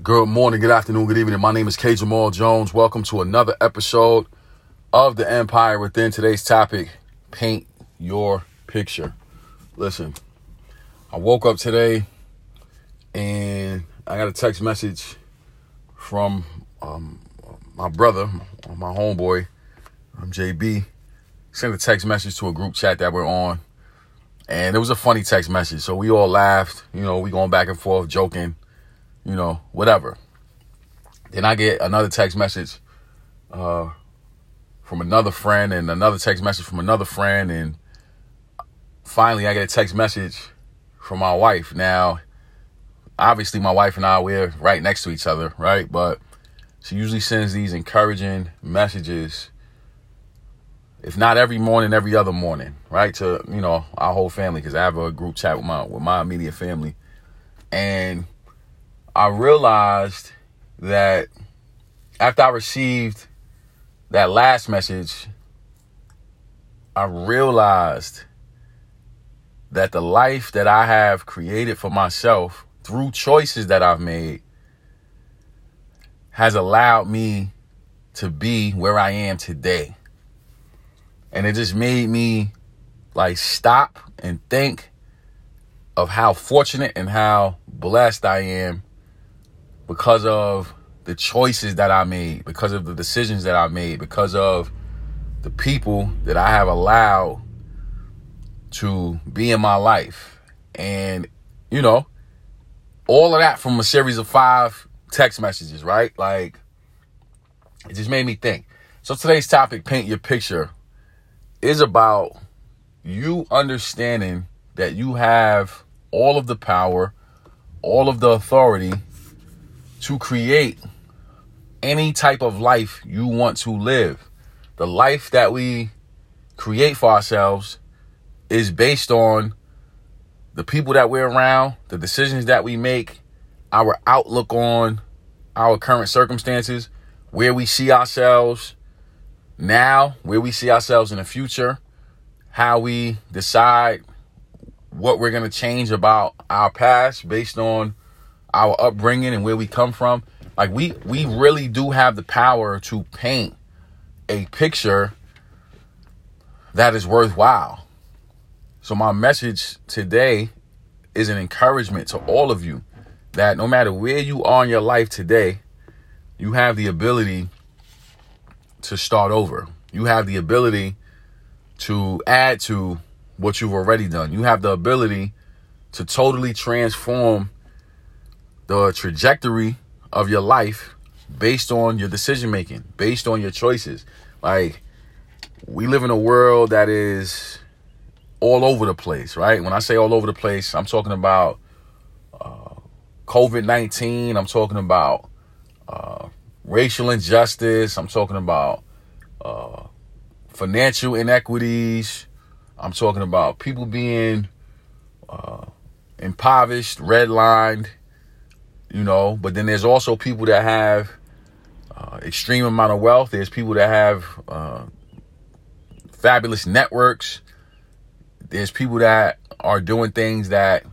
Good morning, good afternoon, good evening. My name is K. Jamal Jones. Welcome to another episode of The Empire Within. Today's topic paint your picture. Listen, I woke up today and I got a text message from um, my brother, my homeboy, um, JB. Sent a text message to a group chat that we're on. And it was a funny text message. So we all laughed. You know, we going back and forth, joking you know, whatever. Then I get another text message uh, from another friend and another text message from another friend. And finally, I get a text message from my wife. Now, obviously, my wife and I, we're right next to each other, right? But she usually sends these encouraging messages, if not every morning, every other morning, right? To, you know, our whole family, because I have a group chat with my, with my immediate family. And I realized that after I received that last message, I realized that the life that I have created for myself through choices that I've made has allowed me to be where I am today. And it just made me like stop and think of how fortunate and how blessed I am because of the choices that I made, because of the decisions that I made, because of the people that I have allowed to be in my life. And, you know, all of that from a series of five text messages, right? Like, it just made me think. So today's topic, Paint Your Picture, is about you understanding that you have all of the power, all of the authority to create any type of life you want to live. The life that we create for ourselves is based on the people that we're around, the decisions that we make, our outlook on our current circumstances, where we see ourselves now, where we see ourselves in the future, how we decide what we're going to change about our past based on our upbringing and where we come from. Like we we really do have the power to paint a picture that is worthwhile. So my message today is an encouragement to all of you that no matter where you are in your life today, you have the ability to start over. You have the ability to add to what you've already done. You have the ability to totally transform the trajectory of your life based on your decision making, based on your choices. Like we live in a world that is all over the place, right? When I say all over the place, I'm talking about uh, COVID 19, I'm talking about uh, racial injustice, I'm talking about uh, financial inequities, I'm talking about people being uh, impoverished, redlined, you know. But then there's also people that have uh, extreme amount of wealth. There's people that have uh, fabulous networks. There's people that are doing things that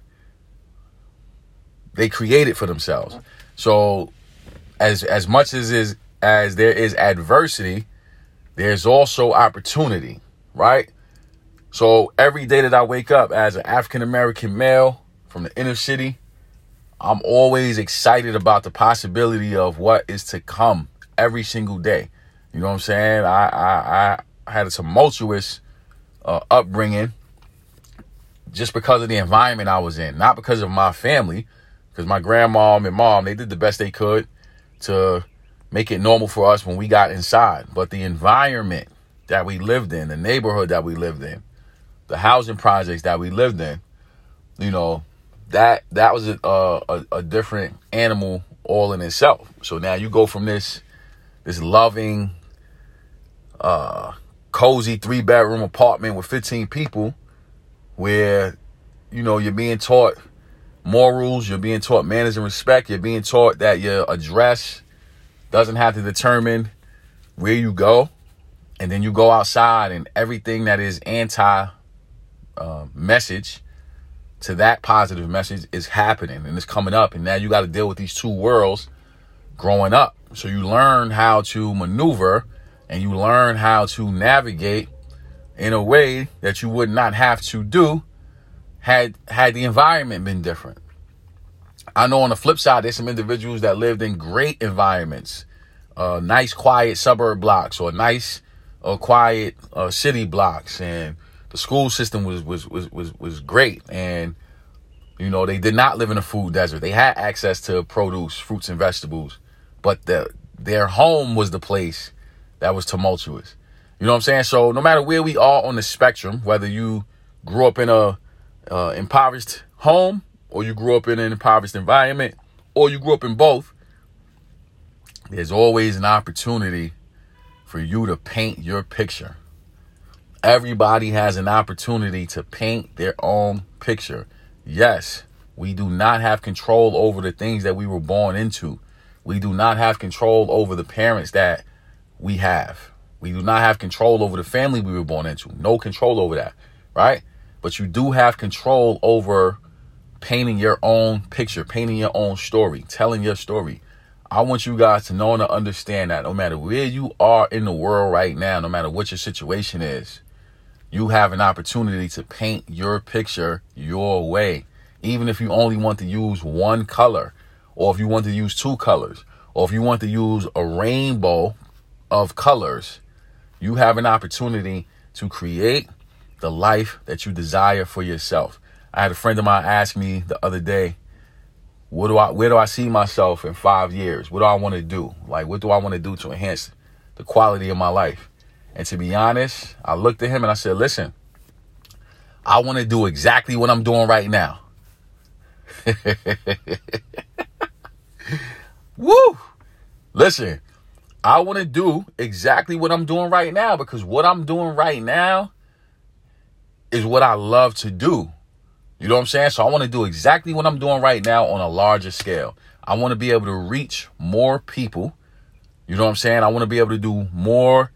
they created for themselves. So, as as much as is as there is adversity, there's also opportunity, right? So every day that I wake up as an African American male from the inner city, I'm always excited about the possibility of what is to come every single day. You know what I'm saying? I I, I had a tumultuous uh, upbringing just because of the environment I was in, not because of my family, because my grandma and mom they did the best they could to make it normal for us when we got inside. But the environment that we lived in, the neighborhood that we lived in, the housing projects that we lived in, you know, that that was a, a, a different animal all in itself. So now you go from this this loving, uh, cozy three bedroom apartment with 15 people, where you know you're being taught morals, you're being taught manners and respect, you're being taught that your address doesn't have to determine where you go, and then you go outside and everything that is anti uh, message to that positive message is happening and it's coming up. And now you got to deal with these two worlds growing up. So you learn how to maneuver and you learn how to navigate in a way that you would not have to do had had the environment been different. I know on the flip side, there's some individuals that lived in great environments, uh, nice, quiet suburb blocks or nice, uh, quiet uh, city blocks, and the school system was was was was was great. And you know, they did not live in a food desert. They had access to produce, fruits and vegetables, but the, their home was the place that was tumultuous. You know what I'm saying? So no matter where we are on the spectrum, whether you grew up in a uh, impoverished home or you grew up in an impoverished environment or you grew up in both, there's always an opportunity for you to paint your picture. Everybody has an opportunity to paint their own picture. Yes, we do not have control over the things that we were born into. We do not have control over the parents that we have. We do not have control over the family we were born into. No control over that, right? But you do have control over painting your own picture, painting your own story, telling your story. I want you guys to know and to understand that no matter where you are in the world right now, no matter what your situation is, you have an opportunity to paint your picture your way. Even if you only want to use one color, or if you want to use two colors, or if you want to use a rainbow of colors, you have an opportunity to create the life that you desire for yourself. I had a friend of mine ask me the other day, what do I where do I see myself in 5 years? What do I want to do? Like what do I want to do to enhance the quality of my life? And to be honest, I looked at him and I said, listen, I want to do exactly what I'm doing right now. Woo! Listen, I want to do exactly what I'm doing right now because what I'm doing right now is what I love to do. You know what I'm saying? So I want to do exactly what I'm doing right now on a larger scale. I want to be able to reach more people. You know what I'm saying? I want to be able to do more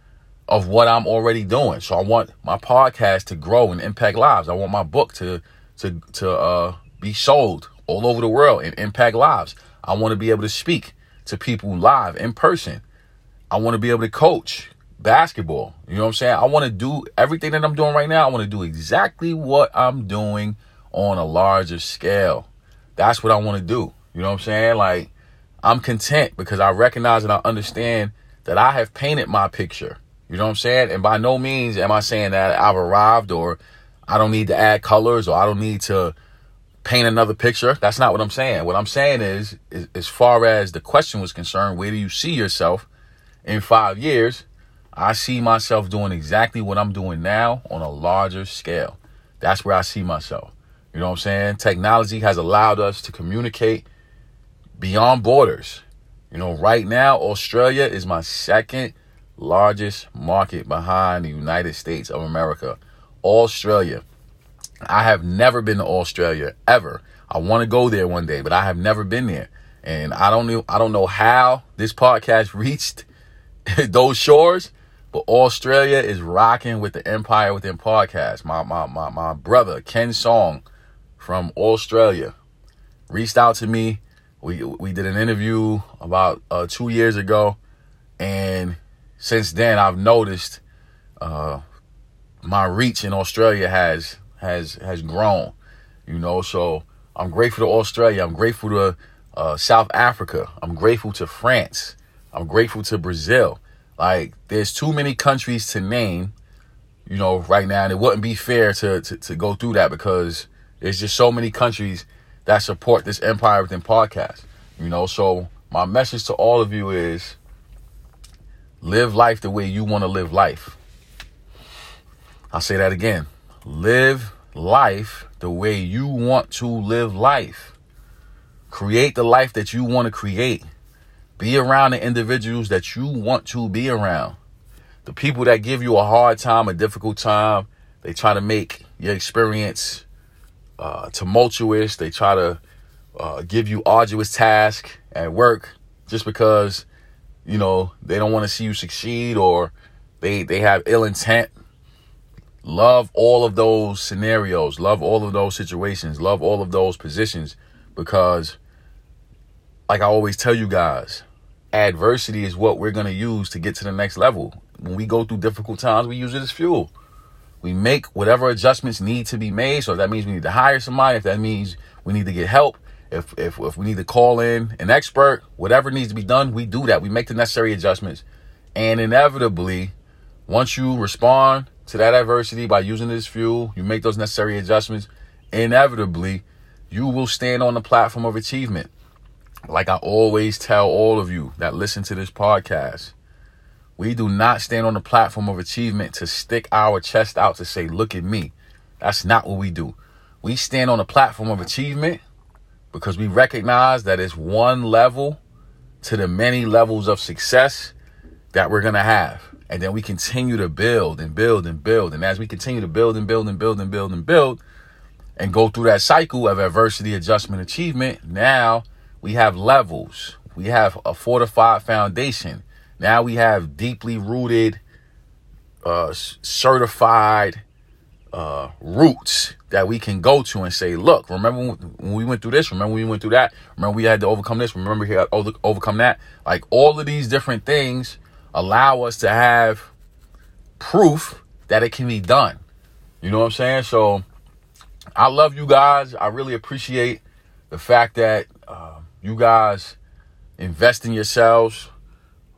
of what I'm already doing. So I want my podcast to grow and impact lives. I want my book to to to uh, be sold all over the world and impact lives. I want to be able to speak to people live in person. I want to be able to coach basketball. You know what I'm saying? I want to do everything that I'm doing right now. I want to do exactly what I'm doing on a larger scale. That's what I want to do. You know what I'm saying? Like I'm content because I recognize and I understand that I have painted my picture. You know what I'm saying? And by no means am I saying that I've arrived or I don't need to add colors or I don't need to paint another picture. That's not what I'm saying. What I'm saying is, is as far as the question was concerned, where do you see yourself in five years? I see myself doing exactly what I'm doing now on a larger scale. That's where I see myself. You know what I'm saying? Technology has allowed us to communicate beyond borders. You know, right now, Australia is my second largest market behind the United States of America, Australia. I have never been to Australia ever. I want to go there one day, but I have never been there. And I don't know I don't know how this podcast reached those shores, but Australia is rocking with the Empire Within podcast. My my my my brother Ken Song from Australia reached out to me. We we did an interview about uh, 2 years ago and since then I've noticed uh, my reach in Australia has has has grown. You know, so I'm grateful to Australia. I'm grateful to uh, South Africa. I'm grateful to France. I'm grateful to Brazil. Like, there's too many countries to name, you know, right now, and it wouldn't be fair to to, to go through that because there's just so many countries that support this Empire Within podcast. You know, so my message to all of you is Live life the way you want to live life. I'll say that again. Live life the way you want to live life. Create the life that you want to create. Be around the individuals that you want to be around. The people that give you a hard time, a difficult time, they try to make your experience uh, tumultuous. They try to uh, give you arduous tasks at work just because you know, they don't want to see you succeed or they they have ill intent. Love all of those scenarios, love all of those situations, love all of those positions because like I always tell you guys, adversity is what we're going to use to get to the next level. When we go through difficult times, we use it as fuel. We make whatever adjustments need to be made. So that means we need to hire somebody, if that means we need to get help, if, if, if we need to call in an expert, whatever needs to be done, we do that. We make the necessary adjustments. And inevitably, once you respond to that adversity by using this fuel, you make those necessary adjustments, inevitably, you will stand on the platform of achievement. Like I always tell all of you that listen to this podcast, we do not stand on the platform of achievement to stick our chest out to say, look at me. That's not what we do. We stand on the platform of achievement because we recognize that it's one level to the many levels of success that we're going to have. And then we continue to build and build and build. And as we continue to build and build and build and build and build and go through that cycle of adversity, adjustment, achievement, now we have levels. We have a fortified foundation. Now we have deeply rooted, uh, certified uh, roots that we can go to and say, look, remember when we went through this? Remember when we went through that? Remember we had to overcome this? Remember we had to overcome that? Like all of these different things allow us to have proof that it can be done. You know what I'm saying? So I love you guys. I really appreciate the fact that uh, you guys invest in yourselves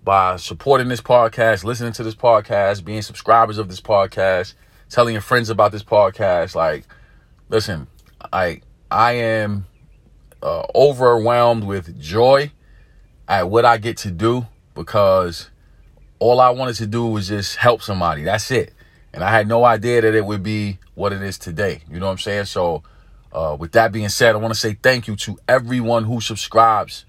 by supporting this podcast, listening to this podcast, being subscribers of this podcast, telling your friends about this podcast. Like, listen, I I am uh, overwhelmed with joy at what I get to do because all I wanted to do was just help somebody. That's it. And I had no idea that it would be what it is today. You know what I'm saying? So, uh, with that being said, I want to say thank you to everyone who subscribes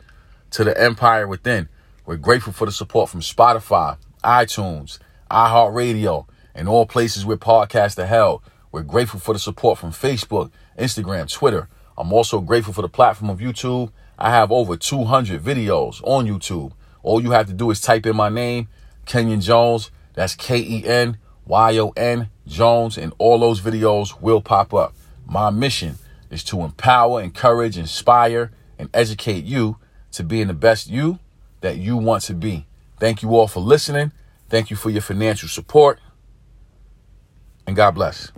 to the Empire Within. We're grateful for the support from Spotify, iTunes, iHeartRadio, and all places where podcasts are held. We're grateful for the support from Facebook, Instagram, Twitter. I'm also grateful for the platform of YouTube. I have over 200 videos on YouTube. All you have to do is type in my name Kenyon Jones. That's K E N Y O N Jones, and all those videos will pop up. My mission is to empower, encourage, inspire, and educate you to being the best you that you want to be. Thank you all for listening. Thank you for your financial support. And God bless.